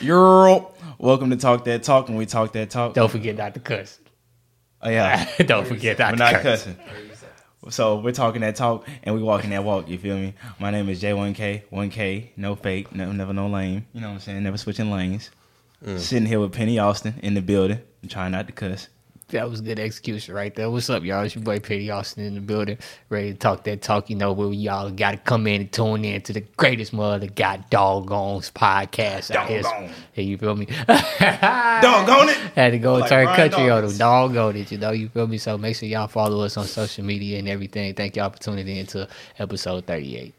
You're welcome to talk that talk, when we talk that talk. Don't forget not to cuss. Oh yeah, Don't forget not we're to not cuss. cussing. So we're talking that talk, and we walking that walk. You feel me? My name is J1K, 1K, no fake, no, never no lame. You know what I'm saying? Never switching lanes. Mm. Sitting here with Pennie Austin in the building, and trying not to cuss. That was a good execution right there. What's up, y'all? It's your boy Pennie Austin in the building, ready to talk that talk. You know where y'all got to come in and tune in to the greatest mother got doggone's podcast out here. Doggone. Hey, you feel me? Doggone it! Had to go Like turn Brian country on them. Doggone it, you know. You feel me? So make sure y'all follow us on social media and everything. Thank y'all for tuning in to episode 38.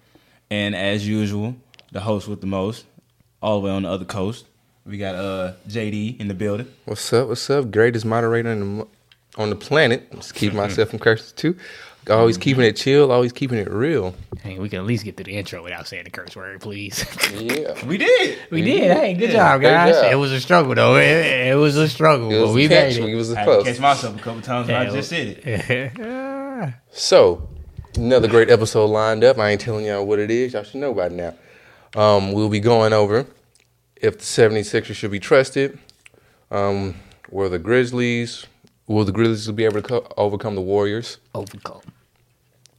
And as usual, the host with the most, all the way on the other coast. We got uh JD in the building. What's up? What's up? Greatest moderator in the, on the planet. Just keep myself from cursing too. Always keeping it chill. Always keeping it real. Hey, we can at least get to the intro without saying the curse word, please. Yeah. We did. we did. Hey, good Yeah, job, great guys. job. It was a struggle, though. It, it was a struggle, It was but we a catch. made We it. was I a had to close. catch myself a couple times when I just said it. So, another great episode lined up. I ain't telling y'all what it is. Y'all should know by now. Um, we'll be going over if the 76ers should be trusted. Um, were the Grizzlies, will the Grizzlies be able to co- overcome the Warriors? Overcome.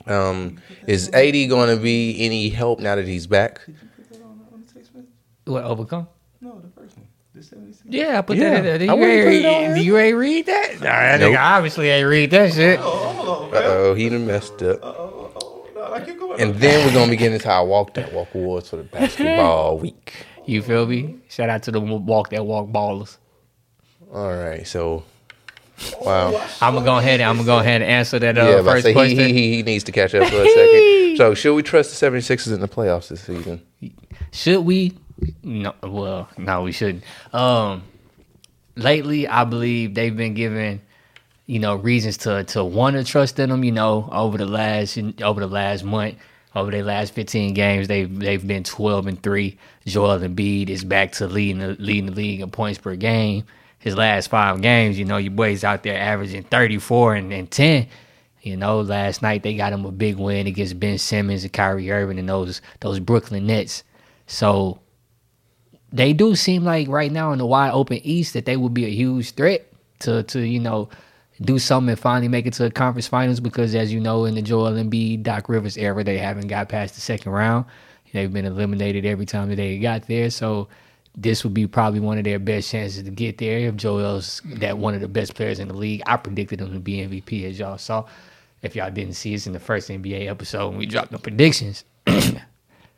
Um, is AD going to be any help now that he's back? What, overcome? No, the first one. The 76. Yeah, I put Yeah, that in there. Did you, ain't put it on read, you ain't read that? Nah, that Nope. nigga obviously ain't read that shit. Oh, Uh oh, he done messed up. oh, oh, no, I keep going. And then we're gonna be getting into our walk that walk awards for the basketball week. You feel me? Shout out to the walk that walk ballers. All right, so wow, I'm gonna go ahead. and I'm gonna go ahead and answer that uh, yeah, first say question. he he he needs to catch up for a second. So should we trust the 76ers in the playoffs this season? Should we? No. Well, no, we shouldn't. Um, lately, I believe they've been given, you know, reasons to to want to trust in them. You know, over the last over the last month, over their last 15 games, they've they've been 12 and three. Joel Embiid is back to leading the leading the league in points per game. His last five games, you know, your boy's out there averaging 34 and, and 10. You know, last night they got him a big win against Ben Simmons and Kyrie Irving and those those Brooklyn Nets. So they do seem like right now in the wide open East that they would be a huge threat to to you know do something and finally make it to the conference finals because as you know in the Joel Embiid Doc Rivers era they haven't got past the second round. They've been eliminated every time that they got there. So this would be probably one of their best chances to get there if Joel's that one of the best players in the league. I predicted him to be MVP as y'all saw. If y'all didn't see us in the first NBA episode when we dropped the predictions.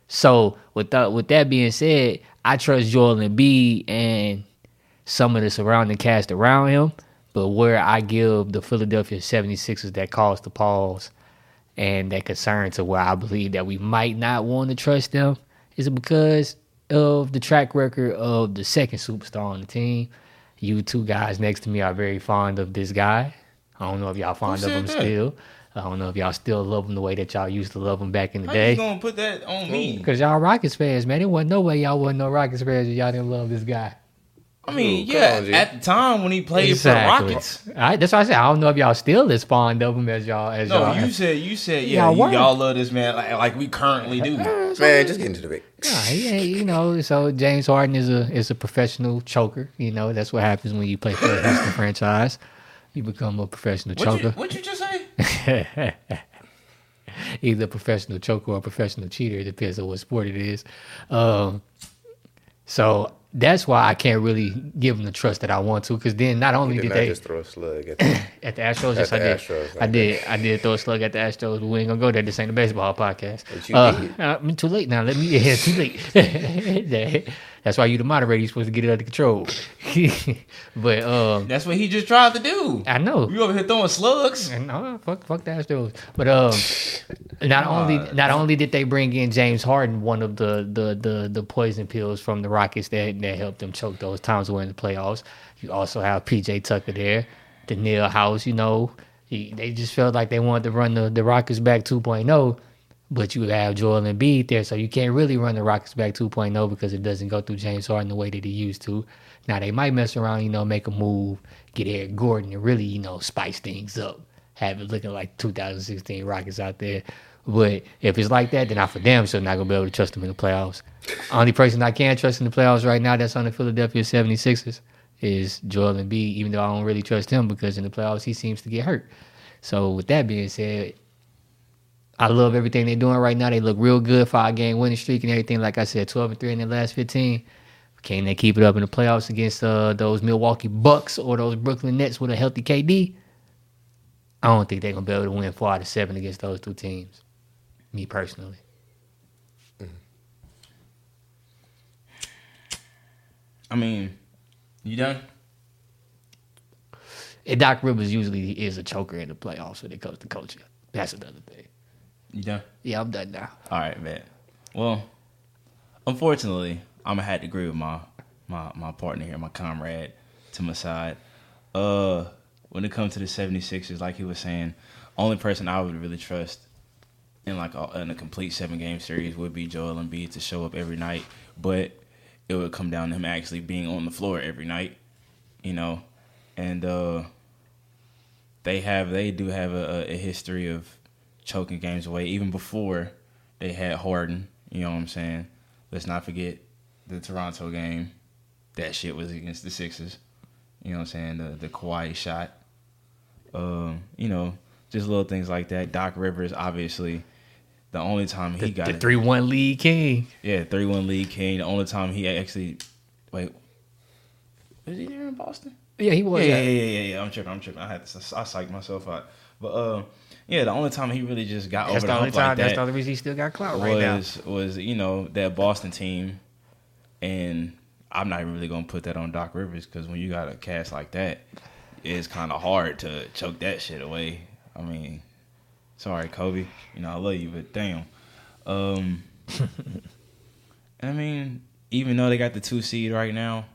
So with that with that being said, I trust Joel Embiid and some of the surrounding cast around him. But where I give the Philadelphia 76ers that cause the pause and that concern to where I believe that we might not want to trust them is because of the track record of the second superstar on the team. You two guys next to me are very fond of this guy. I don't know if y'all fond of him that? still. I don't know if y'all still love him the way that y'all used to love him back in the How day. you gonna put that on me? Cause y'all Rockets fans, man. It wasn't no way y'all wasn't no Rockets fans if y'all didn't love this guy. I mean, Ooh, yeah, on, at the time when he played for the Rockets. All right, that's why I said I don't know if y'all still as fond of him as y'all as No, y'all. you said you said yeah, Y'all you, y'all love this man like, like we currently do. Man, just get into the big. Nah, he ain't, you know, so James Harden is a is a professional choker. You know, that's what happens when you play for a Houston franchise. You become a professional What you, choker. what you just say? Either a professional choker or a professional cheater. It depends on what sport it is. Um, so that's why I can't really give them the trust that I want to. Because then not only Did did not they just throw a slug at them. At the Astros, yes, the I did. Astros, I did. I did throw a slug at the Astros. We ain't gonna go there. This ain't a baseball podcast. But you uh, did. uh, I'm too late now. Let me. Yeah, too late. That's why you the moderator. You're supposed to get it under control. but um, That's what he just tried to do. I know. You over here throwing slugs. No, fuck, fuck the Astros. But um, not only not only did they bring in James Harden, one of the the the, the poison pills from the Rockets that that helped them choke those times when in the playoffs. You also have PJ Tucker there, Danuel House. You know, he, they just felt like they wanted to run the the Rockets back 2.0. But you have Joel Embiid there, so you can't really run the Rockets back 2.0 because it doesn't go through James Harden the way that he used to. Now they might mess around, you know, make a move, get Eric Gordon, and really, you know, spice things up, have it looking like 2016 Rockets out there. But if it's like that, then I for damn sure not gonna be able to trust them in the playoffs. Only person I can trust in the playoffs right now that's on the Philadelphia 76ers is Joel Embiid, even though I don't really trust him because in the playoffs he seems to get hurt. So with that being said, I love everything they're doing right now. They look real good, five game winning streak and everything. Like I said, 12 and 3 in the last 15. Can they keep it up in the playoffs against uh, those Milwaukee Bucks or those Brooklyn Nets with a healthy KD? I don't think they're gonna be able to win four out of seven against those two teams. Me personally. I mean, you done? And Doc Rivers usually is a choker in the playoffs when it comes to coaching. That's another thing. You done? Yeah, I'm done now. All right, man. Well, unfortunately, I'm gonna have to agree with my my my partner here, my comrade to my side. Uh, when it comes to the 76ers, like he was saying, only person I would really trust in like a, in a complete seven game series would be Joel Embiid to show up every night, but it would come down to him actually being on the floor every night, you know, and uh, they have they do have a, a history of choking games away even before they had Harden. You know what I'm saying? Let's not forget the Toronto game. That shit was against the Sixers. You know what I'm saying? The the Kawhi shot. Um, you know, just little things like that. Doc Rivers, obviously, the only time he The, got the three one lead king. yeah, three one league king. The only time he actually wait, was he there in Boston? Yeah, he was. yeah, yeah, yeah, yeah. I'm tripping. I'm tripping. I had to. I psyched myself out. But uh, yeah, the only time he really just got That's over the the only hump time. like that's the only reason he still got clout right now. was was you know that Boston team, and I'm not even really gonna put that on Doc Rivers because when you got a cast like that, it's kind of hard to choke that shit away. I mean, sorry, Kobe. You know I love you, but damn. Um, I mean, even though they got the two seed right now,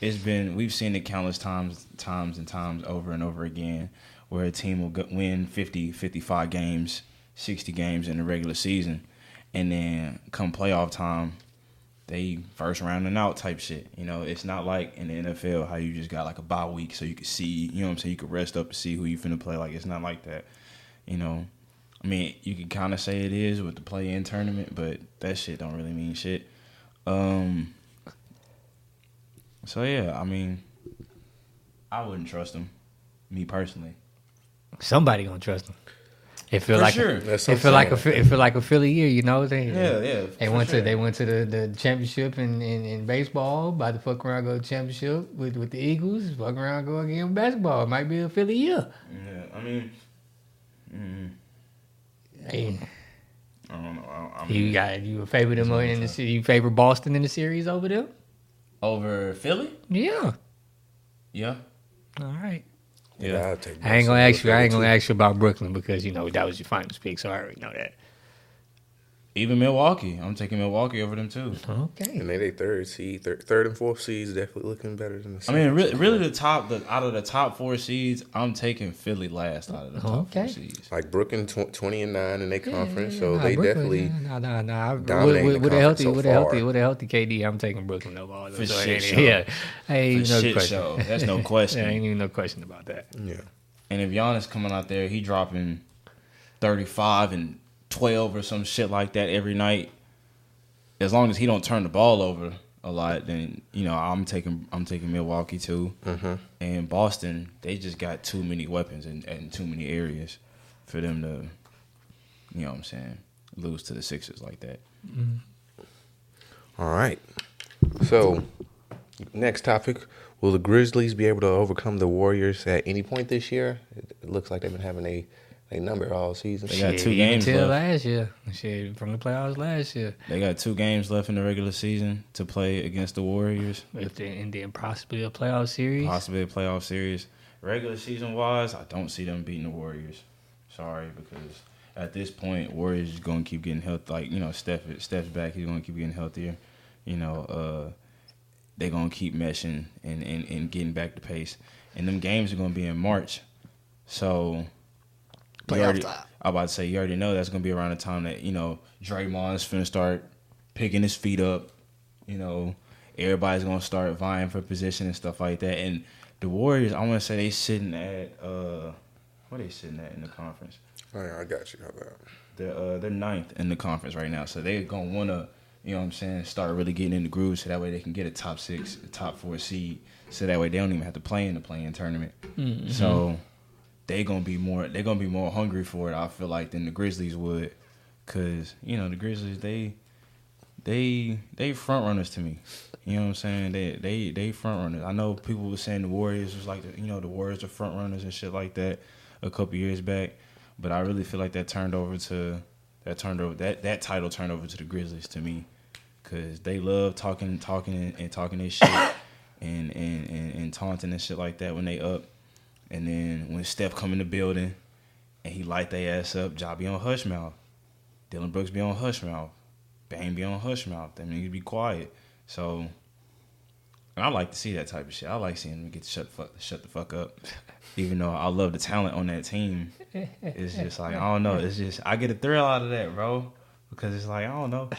it's been we've seen it countless times, times and times over and over again, where a team will win 50, 55 games, sixty games in the regular season, and then come playoff time, they first round and out type shit. You know, it's not like in the NFL how you just got like a bye week so you can see, you know what I'm saying, you could rest up and see who you finna play. Like it's not like that. You know, I mean, you can kind of say it is with the play-in tournament, but that shit don't really mean shit. Um. So yeah, I mean, I wouldn't trust him, me personally. Somebody gonna trust him. It feel For like sure. a, it feel I'm like a it feel like a Philly year. You know, they Yeah, yeah. They for went sure. to they went to the, the championship in, in, in baseball. By the fuck around, go championship with, with the Eagles. Fuck around, go again with basketball. It might be a Philly year. Yeah, I mean, mm, Hey, I don't know. I, I you got you favor them in the se- you favor Boston in the series over there? over Philly? Yeah. Yeah, All right. Yeah. I'll take I ain't gonna ask you. I ain't gonna ask you about Brooklyn because you know that was your finals pick, so I already know that. Even Milwaukee, I'm taking Milwaukee over them too. Okay. And they they third seed, third, third and fourth seeds definitely looking better than the. I mean, really, really, the top, the out of the top four seeds, I'm taking Philly last out of the top Okay. four seeds. like Brooklyn tw- twenty and nine in their conference, Yeah, so nah, they Brooklyn, definitely. nah, nah, nah. With, with, the with a healthy, so with a healthy, with a healthy KD, I'm taking Brooklyn over all For those. So shit show. Yeah, ain't For no shit question. show. That's no question. there ain't even no question about that. Yeah, And if Giannis coming out there, he dropping 35 and 12 or some shit like that every night. As long as he don't turn the ball over a lot, then you know I'm taking I'm taking Milwaukee too. mm-hmm. And Boston, they just got too many weapons and, and too many areas for them to, you know what I'm saying, lose to the Sixers like that. All right. So, next topic: Will the Grizzlies be able to overcome the Warriors at any point this year? It looks like they've been having a a number all season. They got Shit, two even games till left. last year. Shit, from the playoffs last year. They got two games left in the regular season to play against the Warriors. If they, and then possibly a playoff series. possibly a playoff series. Regular season wise, I don't see them beating the Warriors. Sorry, because at this point, Warriors is going to keep getting healthy. Like you know, Steph Steph's back. He's going to keep getting healthier. You know, uh, they're going to keep meshing and, and and getting back to pace. And them games are going to be in March, so. You Playoff already- time. I'm about to say you already know that's going to be around the time that you know Draymond's finna start picking his feet up. You know, everybody's gonna start vying for position and stuff like that. And the Warriors, I want to say they sitting at uh, what they sitting at in the conference? Oh, yeah, I got you. How about? They're uh, they're ninth in the conference right now, so they're gonna wanna, you know what I'm saying, start really getting in the groove, so that way they can get a top six, a top four seed, so that way they don't even have to play in the play-in tournament. Mm-hmm. So they gonna be more, they're gonna be more hungry for it. I feel like than the Grizzlies would, cause you know the Grizzlies they, they they front runners to me. You know what I'm saying? They they they front runners. I know people were saying the Warriors was like the, you know the Warriors are front runners and shit like that a couple years back, but I really feel like that turned over to that turned over that that title turned over to the Grizzlies to me, cause they love talking talking and, and talking this shit and, and and and taunting and shit like that when they up, and then when Steph come in the building and he light their ass up, Ja be on hush mouth, Dillon Brooks be on hush mouth, Bane be on hush mouth. That means be quiet. So, and I like to see that type of shit. I like seeing them get shut fuck shut the fuck up. Even though I love the talent on that team, it's just like I don't know. It's just I get a thrill out of that, bro, because it's like I don't know.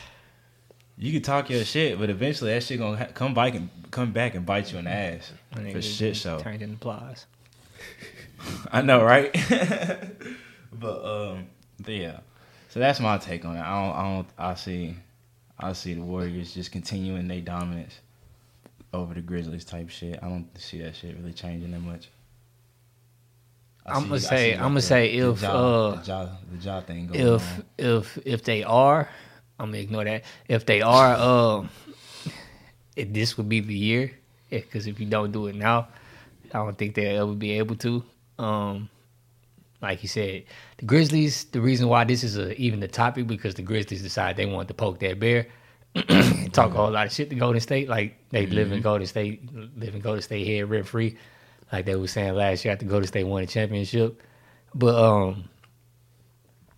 You can talk your shit, but eventually that shit gonna ha- come back and come back and bite you in the ass for it shit show. Turned into applause. I know, right? but um, yeah. So that's my take on it. I don't, I don't, I see, I see the Warriors just continuing their dominance over the Grizzlies type shit. I don't see that shit really changing that much. I I'm gonna say- I'm gonna say the if, Ja- uh, the ja, the ja thing going If on. if if they are, I'm gonna ignore that. If they are, uh, if this would be the year, because if you don't do it now, I don't think they'll ever be able to. Um, like you said, the Grizzlies. The reason why this is a, even the topic because the Grizzlies decided they wanted to poke that bear and talk a whole lot of shit to Golden State. Like they live in Golden State, live in Golden State here rent free. Like they were saying last year after Golden State won a championship. But um,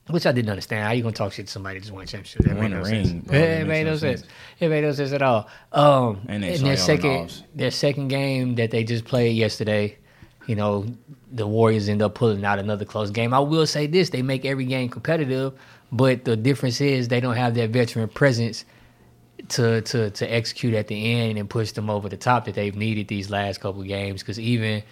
which I didn't understand. How you gonna talk shit to somebody that just won a championship? That Won made a no ring, sense. bro. It, made no no sense. sense. It made no sense at all. Um, And and their second, their second game that they just played yesterday, you know, the Warriors end up pulling out another close game. I will say this: they make every game competitive, but the difference is they don't have that veteran presence to to to execute at the end and push them over the top that they've needed these last couple games. Because even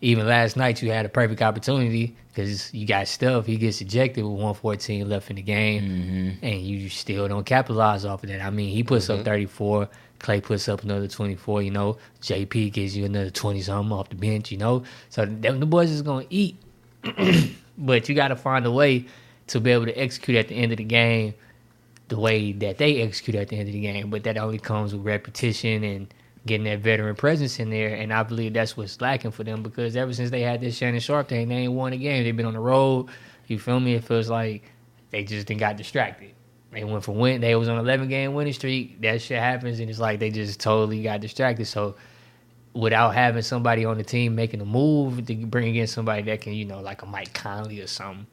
even last night you had a perfect opportunity because you got Steph. He gets ejected with 114 left in the game, mm-hmm. and you still don't capitalize off of that. I mean, he puts up mm-hmm. 34. Clay puts up another 24. You know, JP gives you another 20 something off the bench. You know, so them, the boys is gonna eat, but you got to find a way to be able to execute at the end of the game the way that they execute at the end of the game. But that only comes with repetition and getting that veteran presence in there. And I believe that's what's lacking for them because ever since they had this Shannon Sharpe thing, they ain't won a game. They've been on the road. You feel me? It feels like they just didn't got distracted. They went from win. They was on 11 game winning streak. That shit happens, and it's like they just totally got distracted. So without having somebody on the team making a move to bring in somebody that can, you know, like a Mike Conley or something,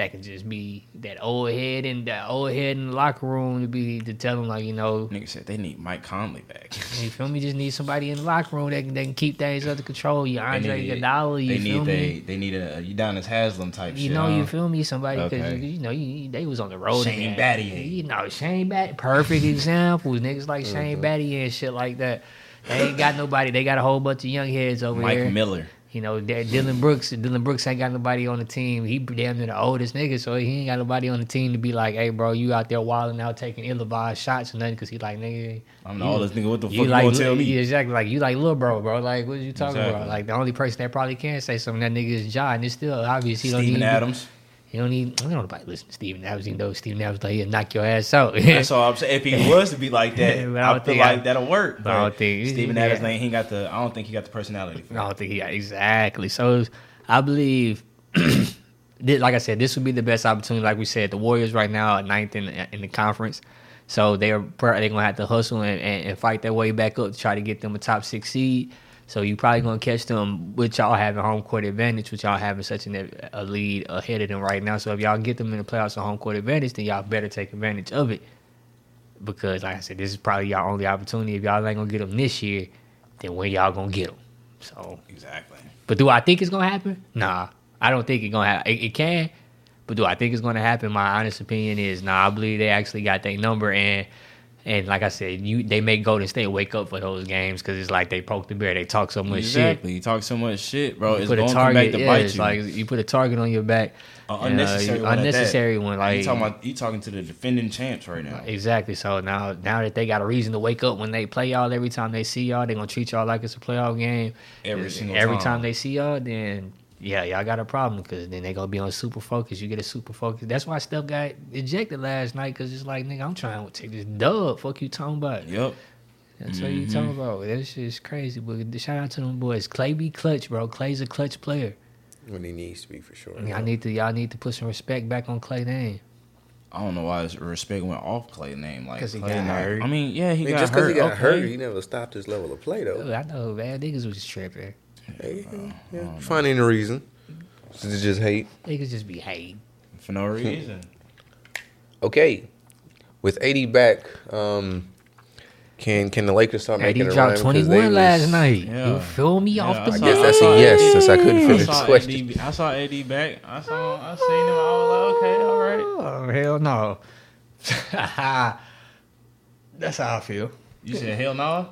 that can just be that old head and that old head in the locker room to be to tell them like, you know, Nigga said they need Mike Conley back. you feel me? Just need somebody in the locker room that can, that can keep things under control. You Andre Iguodala, you they feel need me? they they need a Udonis Haslem type You shit. know, huh? you feel me? Somebody because Okay. you, you know you, they was on the road. Shane Battier. You know, Shane Battier, perfect examples. Niggas like Mm-hmm. Shane Battier and shit like that. They ain't got nobody. They got a whole bunch of young heads over here. Mike. Miller. You know, Dillon Brooks. Dillon Brooks ain't got nobody on the team. He damn near the oldest nigga, so he ain't got nobody on the team to be like, "Hey, bro, you out there wilding out taking ill-advised shots or nothing?" Because he like, nigga, I'm the you- oldest nigga. What the fuck you you gonna tell me? Yeah, exactly. Like you like little bro, bro. Like what you talking Exactly. about? Like the only person that probably can say something that nigga is John. it's still obvious he don't Steven need. Adams. He don't need. I don't know nobody listen to Steven Adams. Even though Steven Adams like he'll knock your ass out. That's all I'm saying. If he was to be like that, I I, feel like I- that'll work. I don't think- Steven yeah. Adams ain't he got the. I don't think he got the personality. For I don't think he got exactly. So I believe, like I said, this would be the best opportunity. Like we said, the Warriors right now are ninth in the, in the conference, so they're they're gonna have to hustle and, and, and fight their way back up to try to get them a top six seed. So you're probably gonna catch them with y'all having home court advantage, with y'all having such an, a lead ahead of them right now. So if y'all get them in the playoffs on home court advantage, then y'all better take advantage of it. Because like I said, this is probably y'all only opportunity. If y'all ain't gonna get them this year, then when y'all gonna get them? So Exactly. but do I think it's gonna happen? Nah, I don't think it's gonna happen. It, it can, but do I think it's gonna happen? My honest opinion is nah. I believe they actually got their number, and And like I said, you they make Golden State wake up for those games because it's like they poke the bear. They talk so much shit. exactly. You talk so much shit, bro. shit. It's Put a target. to Yeah, bite it's you. like you put a target on your back. Uh, unnecessary you- one. unnecessary one. Like you talking about you talking to the defending champs right now. Exactly. So now, now that they got a reason to wake up when they play y'all, every time they see y'all, they gonna treat y'all like it's a playoff game. Every single every time. time they see y'all, then yeah, y'all got a problem because then they gonna be on super focus. You get a super focus. That's why Steph got ejected last night because it's like nigga, I'm trying to take this dub. Fuck you talking about? Yep. That's what you Mm-hmm. talking about. That shit's crazy. But shout out to them boys. Clay be clutch, bro. Clay's a clutch player. When he needs to be for sure. Y'all need to y'all need to put some respect back on Clay name. I don't know why his respect went off Clay name. Like 'Cause he Clay got not- hurt. I mean, yeah, he I mean, got just because hurt. he got okay. hurt, he never stopped his level of play though. Dude, I know, man. Niggas was tripping. Hey, yeah, finding a reason to just hate. Niggas just be hate for no reason. Okay, with AD back, um, can can the Lakers start Hey, making he a dropped run? Because 21 last was- night. Yeah. You feel me Yeah, off the I I guess bench? that's a yes, since I couldn't finish saw the question. AD, I saw AD back. I saw. I seen him. I was like, okay, all right. Oh, hell no. That's how I feel. You said hell no.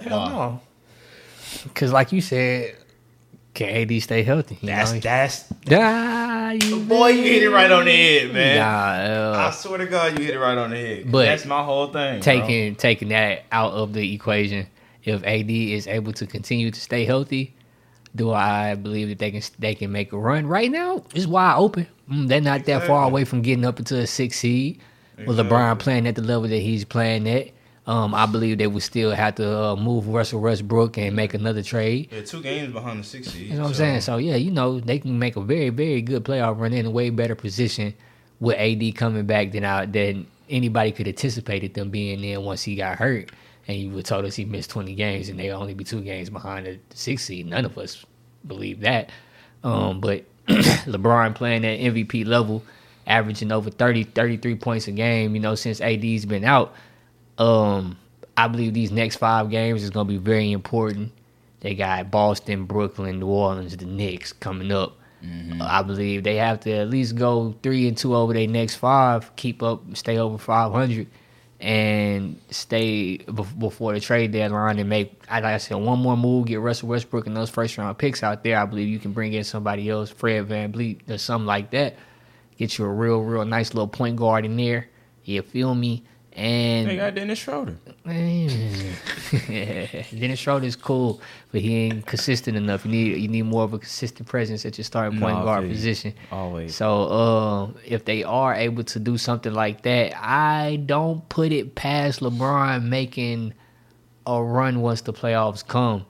Hell Wow. no. Because, like you said, can AD stay healthy? That's know? that's Ah, you boy. You hit it right on the head, man. Nah, I uh, swear to God, you hit it right on the head. But that's my whole thing. bro. taking taking that out of the equation, if AD is able to continue to stay healthy, do I believe that they can they can make a run? Right now, it's wide open. Mm, they're not that far away from getting up into a six seed. With Exactly. LeBron playing at the level that he's playing at, um, I believe they would still have to uh, move Russell Westbrook and make another trade. Yeah, two games behind the six seed. You know what I'm saying? So yeah, you know they can make a very very good playoff run in a way better position with AD coming back than I, than anybody could anticipated them being in once he got hurt. And you were told us he missed 20 games and they only be two games behind the six seed. None of us believe that. Um, but LeBron playing at MVP level, averaging over 30, 33 points a game. You know since AD's been out. Um, I believe these next five games is going to be very important. They got Boston, Brooklyn, New Orleans, the Knicks coming up. I believe they have to at least go three and two over their next five, keep up, stay over five hundred, and stay bef- before the trade deadline and make. Like I said, one more move, get Russell Westbrook and those first round picks out there. I believe you can bring in somebody else, Fred VanVleet or something like that. Get you a real, real nice little point guard in there. You feel me? And They got Dennis Schroeder. Dennis Schroeder's cool, but he ain't consistent enough. You need you need more of a consistent presence at your starting point guard you. position. Always. So uh, if they are able to do something like that, I don't put it past LeBron making a run once the playoffs come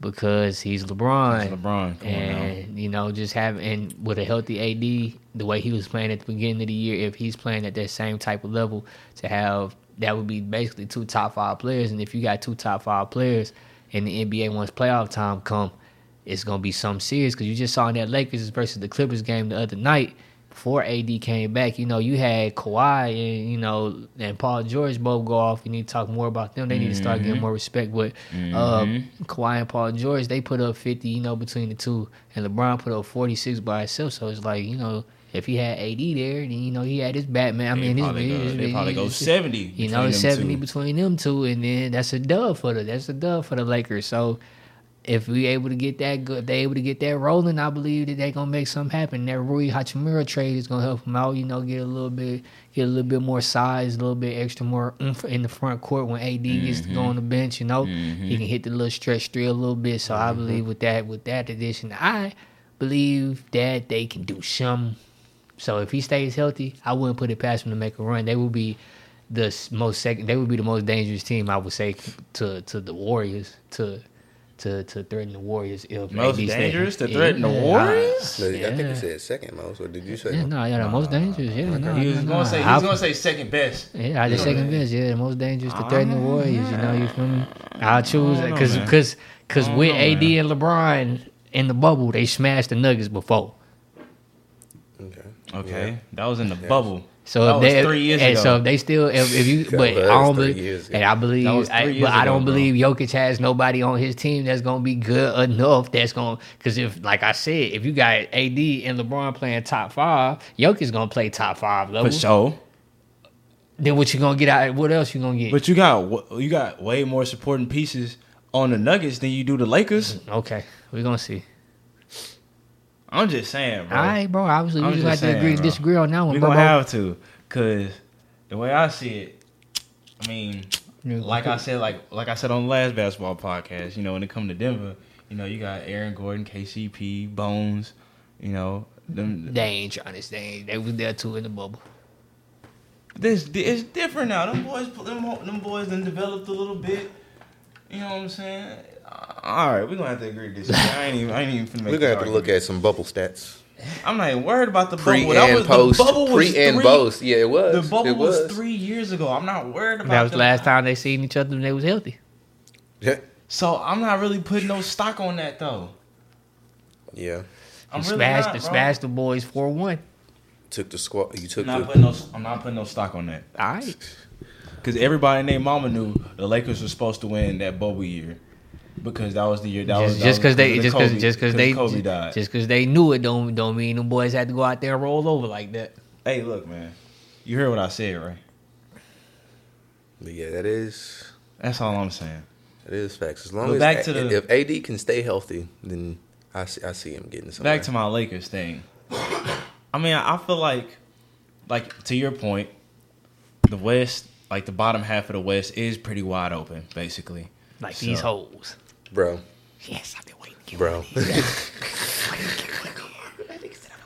because he's LeBron. It's LeBron. Come on and you know, just having and with a healthy AD, the way he was playing at the beginning of the year, if he's playing at that same type of level, to have that would be basically two top five players. And if you got two top five players in the NBA once playoff time come, it's gonna be some serious because you just saw in that Lakers versus the Clippers game the other night. Before AD came back, you know, you had Kawhi and you know and Paul George both go off. You need to talk more about them. They need to start getting more respect. But uh, Kawhi and Paul George, they put up fifty, you know, between the two, and LeBron put up forty six by himself. So it's like, you know, if he had AD there, then you know he had his Batman. I They mean, his, probably go, his- they probably go seventy. you know, seventy two. between them two, and then that's a dub for the that's a dub for the Lakers. So if we able to get that good, if they able to get that rolling, I believe that they gonna make something happen. That Rui Hachimura trade is gonna help them out. You know, get a little bit, get a little bit more size, a little bit extra more in the front court when AD gets to go on the bench. You know, he can mm-hmm. hit the little stretch three a little bit. So I mm-hmm. believe with that, with that addition, I believe that they can do some. So if he stays healthy, I wouldn't put it past him to make a run. They will be the most second. They would be the most dangerous team, I would say, to to the Warriors to to to threaten the Warriors. If Most AD stay- dangerous to Yeah, threaten the Warriors? No, I think Yeah. you said second most, or did you say? Yeah, no, yeah, the most dangerous. Yeah, no, He was no, gonna no. say. He was gonna say second best. Yeah, I just second best. Yeah, the most dangerous to threaten the Warriors. You know, you feel me? I'll choose I don't know, because because because with know, AD man. and LeBron in the bubble, they smashed the Nuggets before. Okay. Okay, that was in the bubble. So That if was they, three years and ago. so if they still if, if you but I don't believe and I believe I, but years I don't ago, bro. believe Jokic has nobody on his team that's gonna be good enough that's gonna because if like I said if you got AD and LeBron playing top five Jokic's gonna play top five level For sure. Then what you gonna get out? What else you gonna get? But you got you got way more supporting pieces on the Nuggets than you do the Lakers. okay, we're gonna see. I'm just saying, bro. All right, bro. Obviously, I'm we just just have to saying, agree bro. disagree on that one, we bro. gonna have to, cause the way I see it, I mean, Yeah, like I said, like like I said on the last basketball podcast, you know, when it come to Denver, you know, you got Aaron Gordon, KCP, Bones, you know, them. They ain't trying to stay. They was there too in the bubble. This it's different now. Them boys, them, them boys, done developed a little bit. You know what I'm saying? All right, we're gonna have to agree to this. I ain't even, I ain't even finna make We're gonna have to look at some bubble stats. I'm not even worried about the Pre bubble. That and was, post. The bubble was Pre and three- post. Yeah, it was. The bubble it was. was. three years ago. I'm not worried about it. That was the them. last time they seen each other when they was healthy. Yeah. So I'm not really putting no stock on that though. Yeah. I'm You really smashed not, the bro. smashed the boys four one. Took the squad. You I'm took not the. putting no. I'm not putting no stock on that All right. because everybody and their mama knew the Lakers were supposed to win that bubble year because that was the year. That was Just that just because they just because just because they Kobe died. just because they knew it don't don't mean them boys had to go out there and roll over like that. hey, look, man, you heard what I said, right? But yeah, that is That's all I'm saying. It is facts. As long But as back to the- if AD can stay healthy, then I see I see him getting somewhere. Back to my Lakers thing. I mean, I feel like, like to your point, the West, like the bottom half of the West, is pretty wide open, basically. Like So- these hoes. Bro, Yes, I've been waiting to get bro.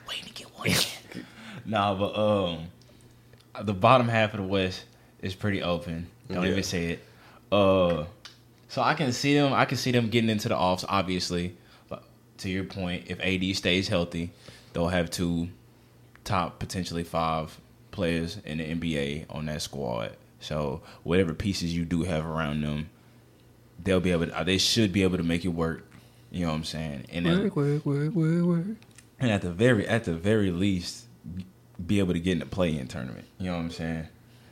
waiting to get one. in. Nah, but um, the bottom half of the West is pretty open. Don't Yeah. even say it. Uh, so I can see them. I can see them getting into the offs. Obviously, but to your point, if AD stays healthy, they'll have two top, potentially five players in the NBA on that squad. So whatever pieces you do have around them, they'll be able. To, uh, they should be able to make it work. You know what I'm saying? And at, Work, work, work, work, work. and at the very at the very least be able to get in the play-in tournament. You know what I'm saying?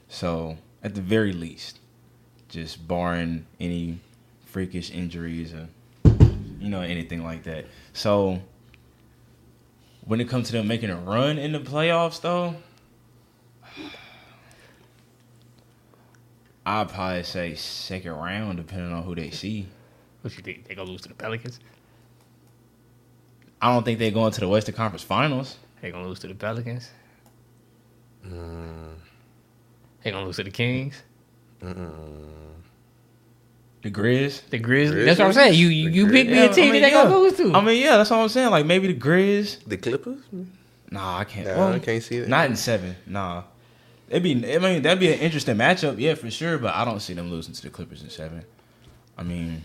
So at the very least, just barring any freakish injuries or you know anything like that. So when it comes to them making a run in the playoffs, though, I'd probably say second round, depending on who they see. What you think? They gonna lose to the Pelicans? I don't think they're going to the Western Conference Finals. They gonna lose to the Pelicans? Mm. They gonna lose to the Kings? Mm. The Grizz. The Grizzlies? Grizzlies? That's what I'm saying. You you, The you pick me Yeah, a team I mean, that they yeah. gonna lose to. I mean, yeah, that's what I'm saying. Like maybe the Grizz. the Clippers? Nah, I can't. Nah, well, I can't see that. Not in seven. Nah. It'd be. I mean, that'd be an interesting matchup. Yeah, for sure. But I don't see them losing to the Clippers in seven. I mean,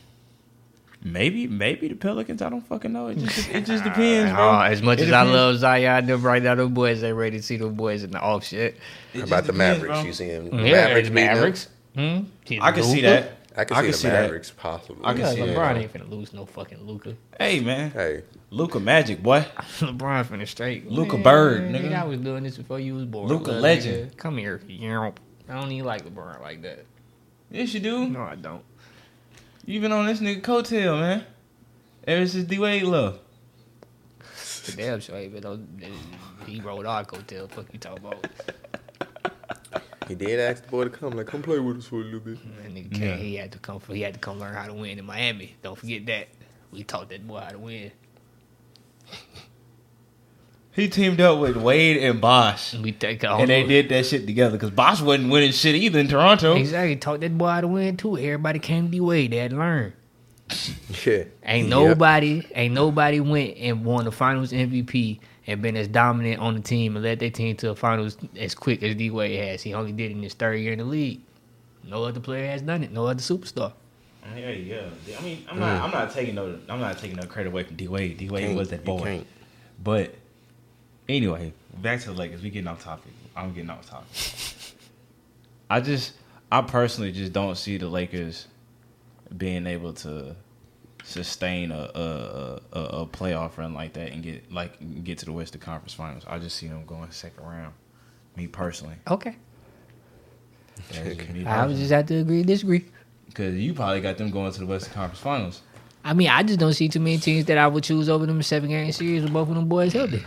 maybe, maybe the Pelicans. I don't fucking know. It just, it just depends, bro. Oh, as much It as I depends. love Zion, them right now, them boys ain't ready to see them boys in the off shit. It How just about the Mavericks? bro. You see them? Yeah, Mavericks beating? Mavericks. Hmm? I can see that. I can I see can the see that. Possibly. I can Yeah, see that. LeBron ain't finna lose no fucking Luka. Hey, man, Hey, Luka Magic, boy. LeBron finna straight. Luka Man, Bird, nigga. I was doing this before you was born. Luka legend. nigga. Come here. Yerp. I don't even like LeBron like that. Yes, you do. No, I don't. You been on this nigga coattail, man. Ever since D Wade left. The damn straight, but don't- he rolled our coattail. Fuck you talking about? he did ask the boy to come. Like, come play with us for a little bit. That nigga came, he had to come. for He had to come learn how to win in Miami. Don't forget that. We taught that boy how to win. He teamed up with Wade and Bosh. And we take all And they did that shit together because Bosh wasn't winning shit either in Toronto. Exactly. Taught that boy how to win too. Everybody came to the way. They had to learn. Yeah. Ain't Yep. nobody, ain't nobody went and won the finals MVP and been as dominant on the team and led their team to the finals as quick as D Wade has. He only did it in his third year in the league. No other player has done it. No other superstar. Yeah, yeah. I mean, I'm not. I'm not mm. taking no. I'm not taking no credit away from D Wade. D Wade was that boy. can't. But anyway, back to the Lakers. We getting off topic. I'm getting off topic. I just, I personally just don't see the Lakers being able to sustain a a, a, a playoff run like that and get like get to the Western Conference Finals. I just see them going second round. Me personally, Okay. Just me I would just have to agree to disagree. Because you probably got them going to the Western Conference Finals. I mean, I just don't see too many teams that I would choose over them seven game series with both of them boys healthy.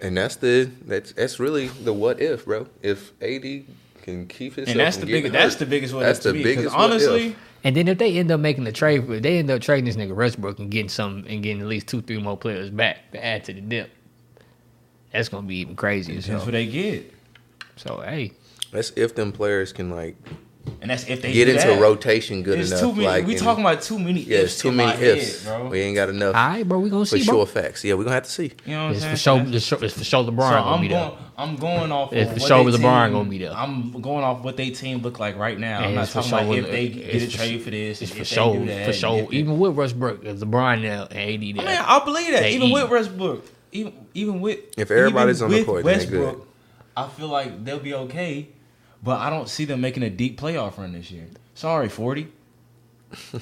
And that's the that's that's really the what if, bro. If AD can keep himself. And that's the biggest. That's the biggest one. That's the me. 'cause biggest what honestly. And then if they end up making the trade, if they end up trading this nigga Westbrook and getting some and getting at least two, three more players back to add to the dip, that's gonna be even crazier. that's hell. what they get, So hey, That's if them players can like and that's if they get do into that. rotation good It's enough. too many. like we and- talking about too many. Yeah, ifs it's too in many my head, ifs, bro. We ain't got enough all right, bro, we gonna for see, for sure bro. facts. Yeah, we're gonna have to see. You know what It's I'm for saying? sure. It's for, it's for sure. LeBron So gonna I'm be going. there. I'm going off. It's of for what sure they LeBron team- gonna be there. I'm going off what they team look like right now. I'm And not it's for talking about if they get a trade for this. It's for they sure. For sure. Even with Westbrook, if LeBron there and AD there. I mean, I believe that. Even with Westbrook, even even with If everybody's on the court, then they good. I feel like they'll be okay. But I don't see them making a deep playoff run this year. Sorry, forty.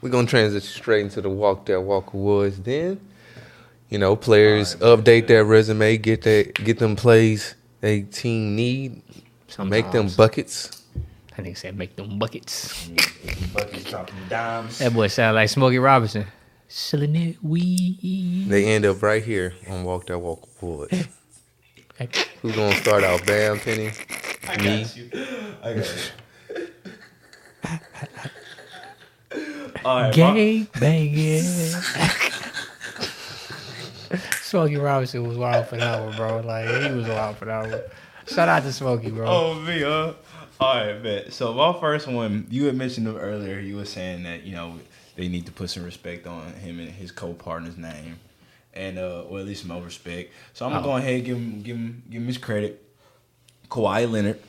We're gonna transition straight into the walk that walk awards. Then, you know, players update their resume, get that, get them plays they team need, make them buckets. I think said make them buckets. Buckets dropping dimes. That boy sound like Smokey Robinson. Selling it weed. They end up right here on walk that walk awards. Who's gonna start out? Bam, Penny. I Me. got you. I got you. All right, my- Gang banging. Smokey Robinson was wild for that one, bro. Like he was wild for that one. Shout out to Smokey, bro. Oh me, huh? All right, bet. So my first one, you had mentioned him earlier. You were saying that you know they need to put some respect on him and his co-partner's name, and uh, or at least more respect. So I'm gonna Oh. go ahead and give him, give him, give him his credit. Kawhi Leonard,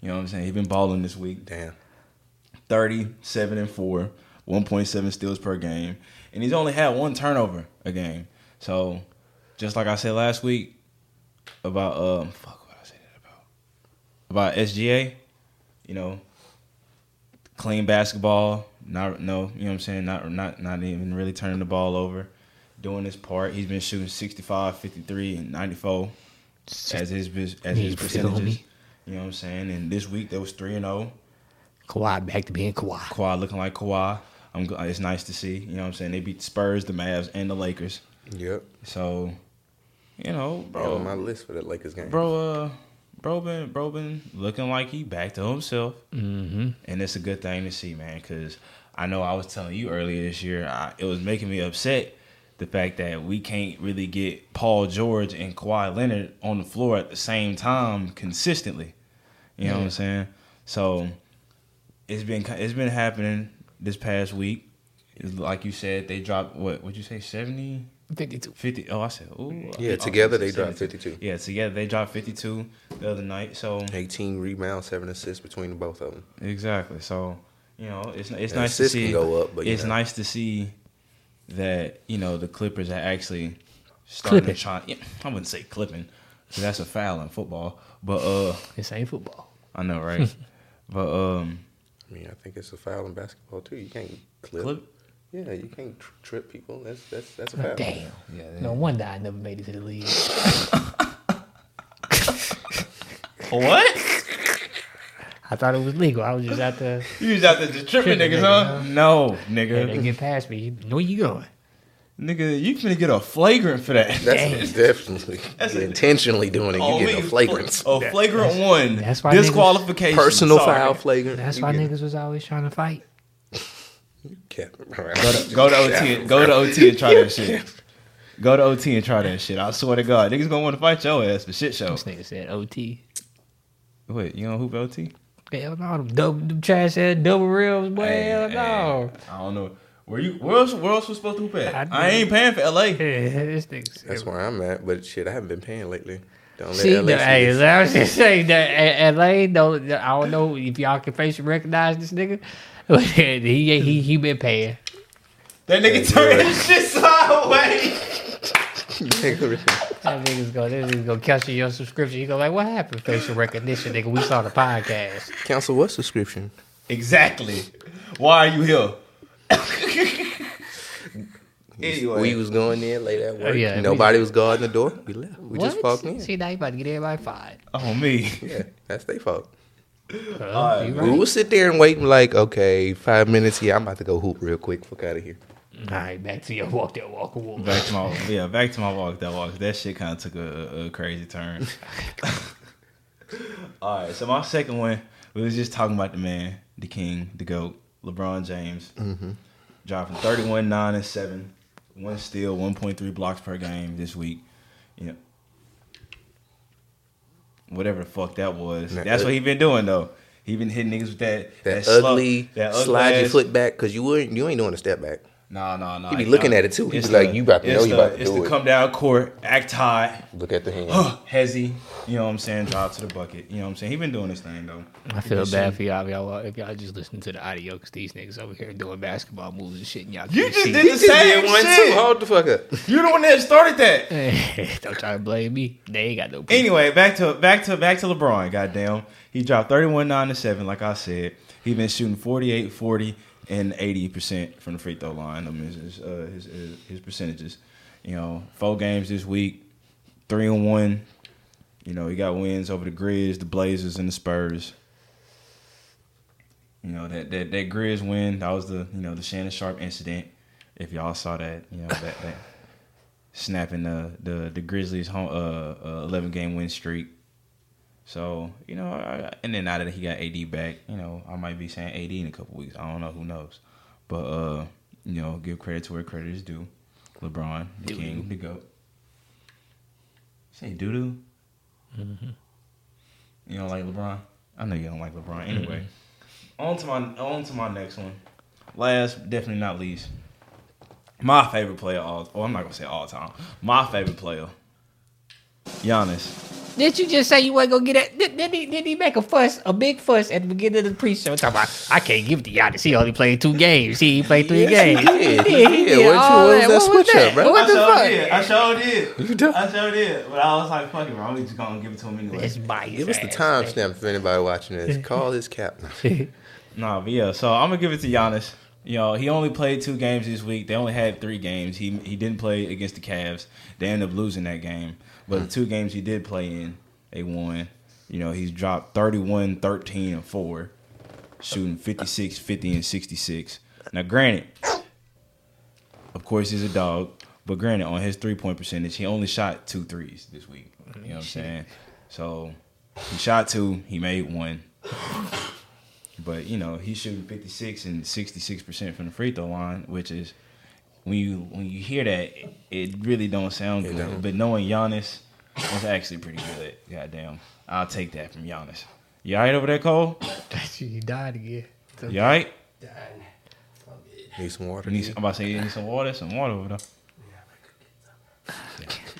you know what I'm saying? He been balling this week. Damn. 37 and 4, 1.7 steals per game. And he's only had one turnover a game. So, just like I said last week about um fuck what I said that about. About SGA, you know, clean basketball, not no, you know what I'm saying, not not not even really turning the ball over, doing his part. He's been shooting 65, 53 and 94 as his as his percentages. You know what I'm saying? And this week there was 3 and oh. 0. Kawhi back to being Kawhi. Kawhi looking like Kawhi. I'm. It's nice to see. You know what I'm saying? They beat the Spurs, the Mavs, and the Lakers. Yep. So, you know, Bro, on my list for that Lakers game. bro, uh, bro, been, bro, been looking like he back to himself, Mm-hmm. and it's a good thing to see, man. Because I know I was telling you earlier this year, I, it was making me upset the fact that we can't really get Paul George and Kawhi Leonard on the floor at the same time consistently. You know what I'm saying? So it's been it's been happening this past week. It's like you said, they dropped what? Would you say 70, 52. 50? Oh, I said, ooh. Yeah, I- together I said they dropped 52. Yeah, together they dropped 52 the other night. So 18 rebounds, seven assists between the both of them. exactly. So you know, it's it's Yeah, nice to see. can go up, but you it's know. nice to see that you know the Clippers are actually starting Clipping. to try. Yeah, I wouldn't say clipping, 'cause that's a foul in football. But uh, This ain't football. I know, right? but um, I mean, I think it's a foul in basketball too. You can't clip. clip. Yeah, you can't tr- trip people. That's that's that's a foul. Damn. Yeah, No wonder I never made it to the league. What? I thought it was legal. I was just out there. You was out there just tripping Tripping niggas, niggas, huh? huh? No, Hey, nigga. they get past me. You know where you going? Nigga, you finna get a flagrant for that. That's definitely you're intentionally doing it. You Oh, get a flagrant. A flagrant one. that's why Disqualification. Personal Sorry. foul flagrant. That's You why get- niggas was always trying to fight. Cap. Go to, go to OT. and- Go to OT and try that shit. Go to OT and try that shit. I swear to God, niggas gonna want to fight your ass for shit show. This nigga said OT. Wait, you know hoop OT? Hell no, them, double, them trash head double reels, boy. Hey, hell hey, no. I don't know. Where you? Where else? Where else was supposed to pay? I I, ain't paying for LA. Yeah, this nigga. That's where I'm at. But shit, I haven't been paying lately. Don't let See, LA the, hey, see this. I was just saying that LA, don't, I don't know if y'all can facially recognize this nigga. But he he he been paying. That nigga Hey, turned good. his shit sideways. That nigga's gonna, that nigga's gonna cancel your subscription. You go like, what happened? Facial recognition, nigga. We saw the podcast. Cancel what subscription? Exactly. Why are you here? anyway, We was going in late at work. Oh, yeah, we- Nobody was guarding the door. We left. We just What? walked in. See, now you about to get everybody fired. oh me. Yeah, that's their fault. Uh, you We will sit there and wait and like, okay, five minutes. Yeah, I'm about to go hoop real quick. Fuck out of here. All right, back to your walk that walk walk. Back to my yeah, back to my walk that walk. That shit kind of took a, a crazy turn. All right, so my second one, we was just talking about the man, the king, the goat, LeBron James, Mm-hmm. dropping thirty-one, nine, and seven, one steal, one point three blocks per game this week. You know, whatever the fuck that was. That That's ug- what he been doing though. He been hitting niggas with that That, slow- ugly that ugly slide your foot back because you ain't you ain't doing a step back. No, no, no. He be looking at it, too. He It's be like, you about to know you about to It's do the it. come down court, act high, Look at the hand. hezzy. You know what I'm saying? Drop to the bucket. You know what I'm saying? He been doing this thing though. I feel bad for y'all if y'all if y'all just listen to the audio because these niggas over here doing basketball moves and shit and y'all You can't just see. did the just same did one shit. too. Hold the fuck up. You the one that started that. Don't try to blame me. They ain't got no. proof. Anyway, back to back to back to LeBron. Goddamn, he dropped 31, 9 to seven. Like I said, he been shooting 48, 40, and 80 percent from the free throw line. I mean, his, uh, his, his his percentages. You know, four games this week, three and one. You know, he got wins over the Grizz, the Blazers, and the Spurs. You know that that that Grizz win that was the you know the Shannon Sharpe incident. If y'all saw that, you know that that snapping the the the Grizzlies home uh, uh eleven game win streak. So you know, I, and then now that he got AD back, you know, I might be saying AD in a couple weeks. I don't know, who knows, but uh, you know, give credit to where credit is due. LeBron, the Doo-doo. king, the goat. Say doo doo. You don't like LeBron? I know you don't like LeBron. Anyway, on to my on to my next one. Last, definitely not least, my favorite player all. Oh, I'm not gonna say all time. My favorite player, Giannis. Did you just say you wasn't gonna get it? Did, did he? Did he make a fuss, a big fuss at the beginning of the pre-show? Talking about, I can't give it to Giannis. He only played two games. He played three Yes, he games. did. He did. What you- what was that What switch up, bro? What the I sure fuck? did. I sure did. You do? I sure did. But I was like, fuck it, bro. I'm just gonna give it to him anyway. It's biased. Give us the ass, timestamp if anybody watching this. Call this captain. man. Nah, but yeah. So I'm gonna give it to Giannis. You know, he only played two games this week. They only had three games. He he didn't play against the Cavs. They ended up losing that game. But the hmm. two games he did play in, they won. You know, he's dropped 31, 13, and 4, shooting 56, 50, and 66. Now, granted, of course, he's a dog, but granted, on his three point percentage, he only shot two threes this week. You know what I'm saying? So he shot two, he made one. But you know, he's shooting 56 and 66 percent from the free throw line, which is when you when you hear that, it really don't sound It good. don't. But knowing Giannis was actually pretty good. Goddamn, I'll take that from Giannis. You all right over there, Cole? he died again. You all right? Died. Need some water. You need, I'm about to say you need some water. Some water over there.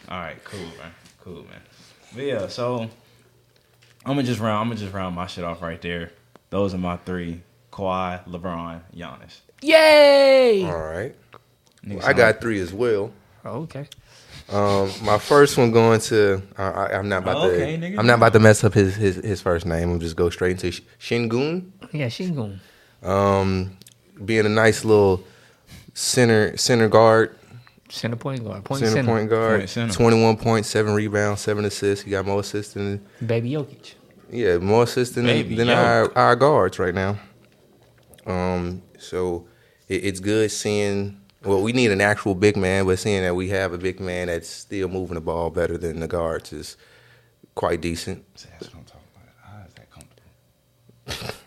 All right, cool, man. Cool, man. But yeah, so I'm gonna just round. I'm gonna just round my shit off right there. Those are my three: Kawhi, LeBron, Giannis. Yay! All right. Niggas I got three as well. Oh, okay. Um, my first one going to I, I'm not about Oh, okay, to nigga. I'm not about to mess up his his, his first name. I'm just go straight into Sengun. Yeah, Sengun. Um, being a nice little center center guard, Center point guard. Point center, center. point guard, Point center. 21 points, seven rebounds, seven assists. He got more assists than Baby Jokic. yeah, more assists than, Baby than Yoke. our, our guards right now. Um, so it, it's good seeing. Well, we need an actual big man, but seeing that we have a big man that's still moving the ball better than the guards is quite decent. See, That's what I'm talking about. How is that comfortable?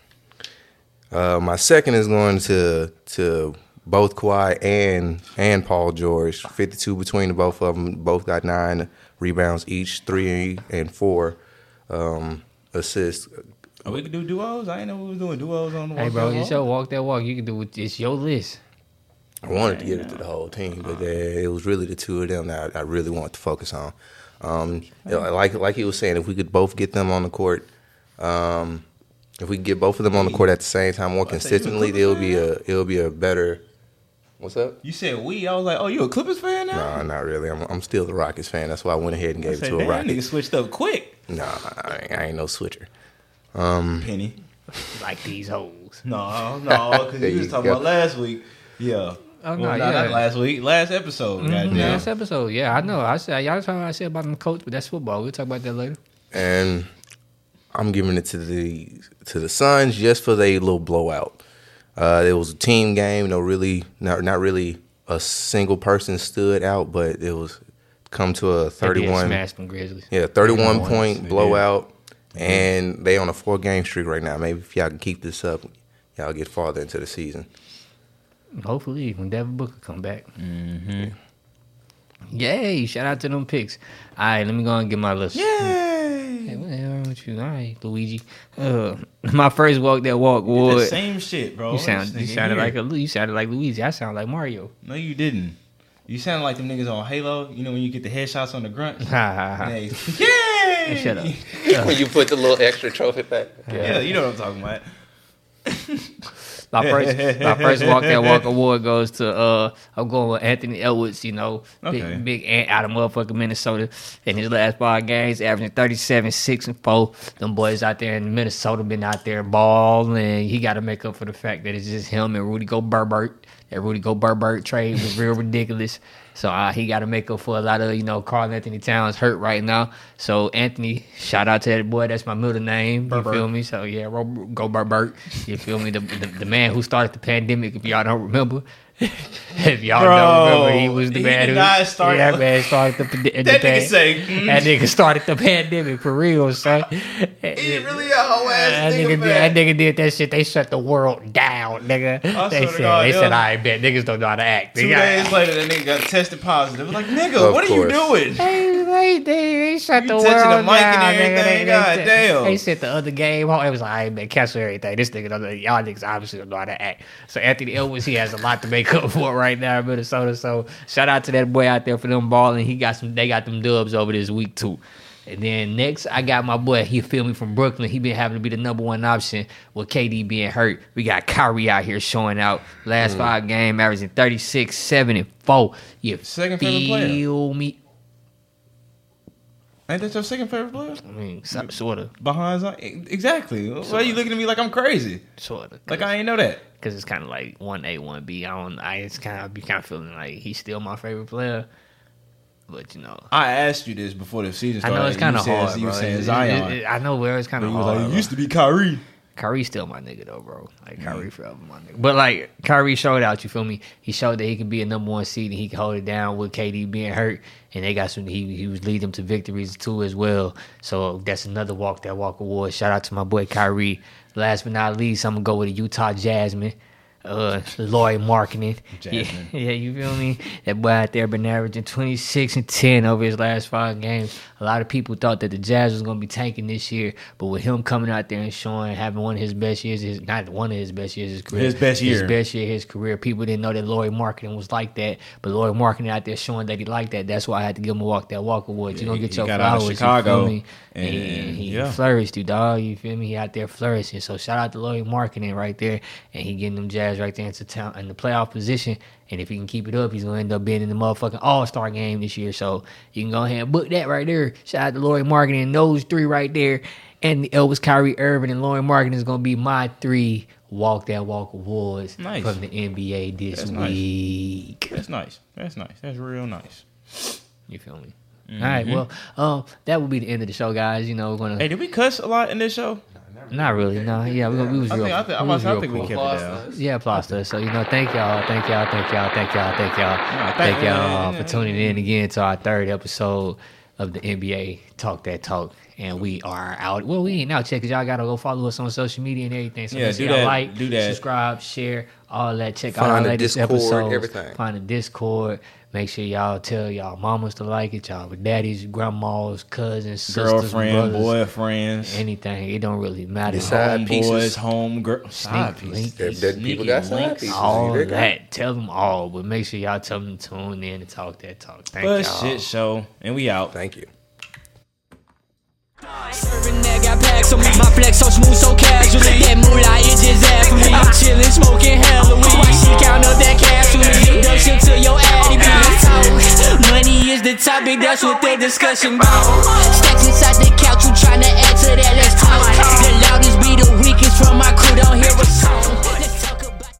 Uh, my second is going to to both Kawhi and and Paul George. Fifty two between the both of them. Both got nine rebounds each, three and four um, assists. Oh, we could do duos. I didn't know we was doing duos on the. Hey, Walk bro, That it's Walk. your walk that walk. You can do it. It's your list. I wanted to get it to the whole team, but uh, it was really the two of them that I, I really wanted to focus on. Um, you like like he was saying, if we could both get them on the court, um, if we could get both of them on the court at the same time more I thought you was a consistently, it'll be a it'll be a better. What's up? You said we. I was like, oh, you a Clippers fan now? No, not really. I'm, I'm still the Rockets fan. That's why I went ahead and I gave it to a damn, Rocket. nigga switched up quick. No, I, ain't- I ain't no switcher. Penny. Like these hoes. No, no, because There you was talking go. about last week. Yeah. Oh, well, no, not, yeah. not last week. Last episode. Mhm, Last episode, yeah, I know. I said y'all talking about I said about them coach, but that's football. We'll talk about that later. and I'm giving it to the to the Suns just for their little blowout. Uh, it was a team game. No, really, not not really a single person stood out, but it was come to a 31. smash them Grizzlies. Yeah, 31 Yeah, point blowout. and they on a four game streak right now. Maybe if y'all can keep this up, y'all get farther into the season. Hopefully, when Devin Booker come back. Mm-hmm. Yay! Shout out to them picks. All right, let me go and get my list. Yay! Hey, what the hell with you? All right, Luigi. Uh, my first walk that walk The was. same shit, bro. You sound you sounded here. like a you sounded like Luigi. I sound like Mario. No, you didn't. You sound like them niggas on Halo. You know when you get the headshots on the grunt. Ha ha ha. Hey, Yay! Shut up. when you put the little extra trophy back. Yeah, you know what I'm talking about. My first my first walk that walk award goes to uh I'm going with Anthony Edwards, you know, Okay. big big ant out of motherfucking Minnesota. In his last five games, averaging 37, 6 and 4. Them boys out there in Minnesota been out there balling. He gotta make up for the fact that it's just him and Rudy Gobert. That Rudy Gobert trade was real ridiculous. So uh, he got to make up for a lot of, you know, Karl-Anthony Towns hurt right now. So Anthony, shout out to that boy. That's my middle name. You Bert. feel me? So yeah, go Bert. You feel me? The, the the man who started the pandemic. If y'all don't remember, if y'all Bro, don't remember, he was the he man who not start- Yeah, that man started the, the, the That nigga pan- say, mm. that nigga started the pandemic for real, son. He really a whole ass That nigga, nigga, did, man. that nigga did that shit. They shut the world down, nigga. I They said, God, they it said, I bet niggas don't know how to act. Two Nigga, days later, that nigga got tested positive. Like, nigga, Of what are you doing? They, they, they, they shut You the world the mic and down, nigga. everything, They, they, God said- damn. They said the other game. Oh, it was like, I ain't been cancel everything. This nigga, don't y'all niggas obviously don't know how to act. So Anthony Edwards, he has a lot to make up for right now in Minnesota. So shout out to that boy out there for them balling. He got some. They got them dubs over this week too. And then next, I got my boy. He feel me from Brooklyn. He been having to be the number one option with KD being hurt. We got Kyrie out here showing out. Last mm. five game, averaging 36, 7, and 4. You Second feel me? Ain't that your second favorite player? I mean, sort of, Behind Zion? Exactly. Why are you looking at me like I'm crazy? sort of. Like I ain't know that. because it's kind of like one A, one B. I don't. I it's kind of be kind of feeling like he's still my favorite player, but you know, I asked you this before the season started. I know it's kind of hard. You saying It- it- Zion. it- I know where it's kind of hard. like, it used to be Kyrie. Kyrie's still my nigga though, bro. Like Kyrie forever my nigga. But like Kyrie showed out, you feel me? He showed that he can be a number one seed and he can hold it down with KD being hurt. And they got some he he was leading them to victories too as well. So that's another walk that walk award. Shout out to my boy Kyrie. Last but not least, I'm gonna go with the Utah Jasmine. Uh Lauri Markkanen. Yeah, yeah, you feel me? That boy out there been averaging 26 and 10 over his last five games. A lot of people thought that the Jazz was going to be tanking this year, but with him coming out there and showing, having one of his best years, his, not one of his best years, his career. His best year, His best year, his career. People didn't know that Lauri Markkanen was like that, but Lauri Markkanen out there showing that he liked that. That's why I had to give him a walk that walk award. You don't get he your got out of flowers. you Chicago, feel me? and- And, and, he yeah. flourished, you dog. You feel me? He out there flourishing. So shout out to Lauri Markkanen right there, and he getting them Jazz right there into town in the playoff position. And if he can keep it up, he's gonna end up being in the motherfucking All Star game this year. So you can go ahead and book that right there. Shout out to Lauri Markkanen. And those three right there, and the Elvis Kyrie Irving and Lauri Markkanen is gonna be my three walk that walk awards Nice. from the NBA this That's nice. week. That's nice. That's nice. That's real nice. You feel me? All right, well, um, that will be the end of the show, guys. You know, we're gonna Hey, did we cuss a lot in this show? Not really, no, yeah, we, we was I real. think I think, I we must, was I real think we cool. kept it down. Yeah, applause to. So you know, thank y'all, thank y'all, thank y'all, thank y'all, thank y'all, thank- thank y'all for tuning in again to our third episode of the NBA Talk That Talk. And we are out. Well, we ain't out yet because y'all gotta go follow us on social media and everything. So Yeah, make sure do y'all that, like, do that. subscribe, share, all that. Check out Find our the latest Discord, episodes. everything. Find the Discord. Make sure y'all tell y'all mamas to like it, y'all daddies, grandmas, cousins, sisters, Girlfriend, brothers, boyfriends, anything. It don't really matter. Side homeboys, pieces. home girl, side pieces. That, that people got side links. pieces. all They got- that. Tell them all, but make sure y'all tell them to tune in and talk that talk. Thank But y'all. shit show, and we out. Thank you. Serving that got packs on me. My flex so smooth, so casually. That moolah is just ad me. I'm chillin', smoking Halloween. Why She count up that cash to me, induction to your addy Money is the topic, that's what they're discussing about. Stacks inside the couch, you tryna add to that, let's talk. The loudest be the weakest from my crew, don't hear a song.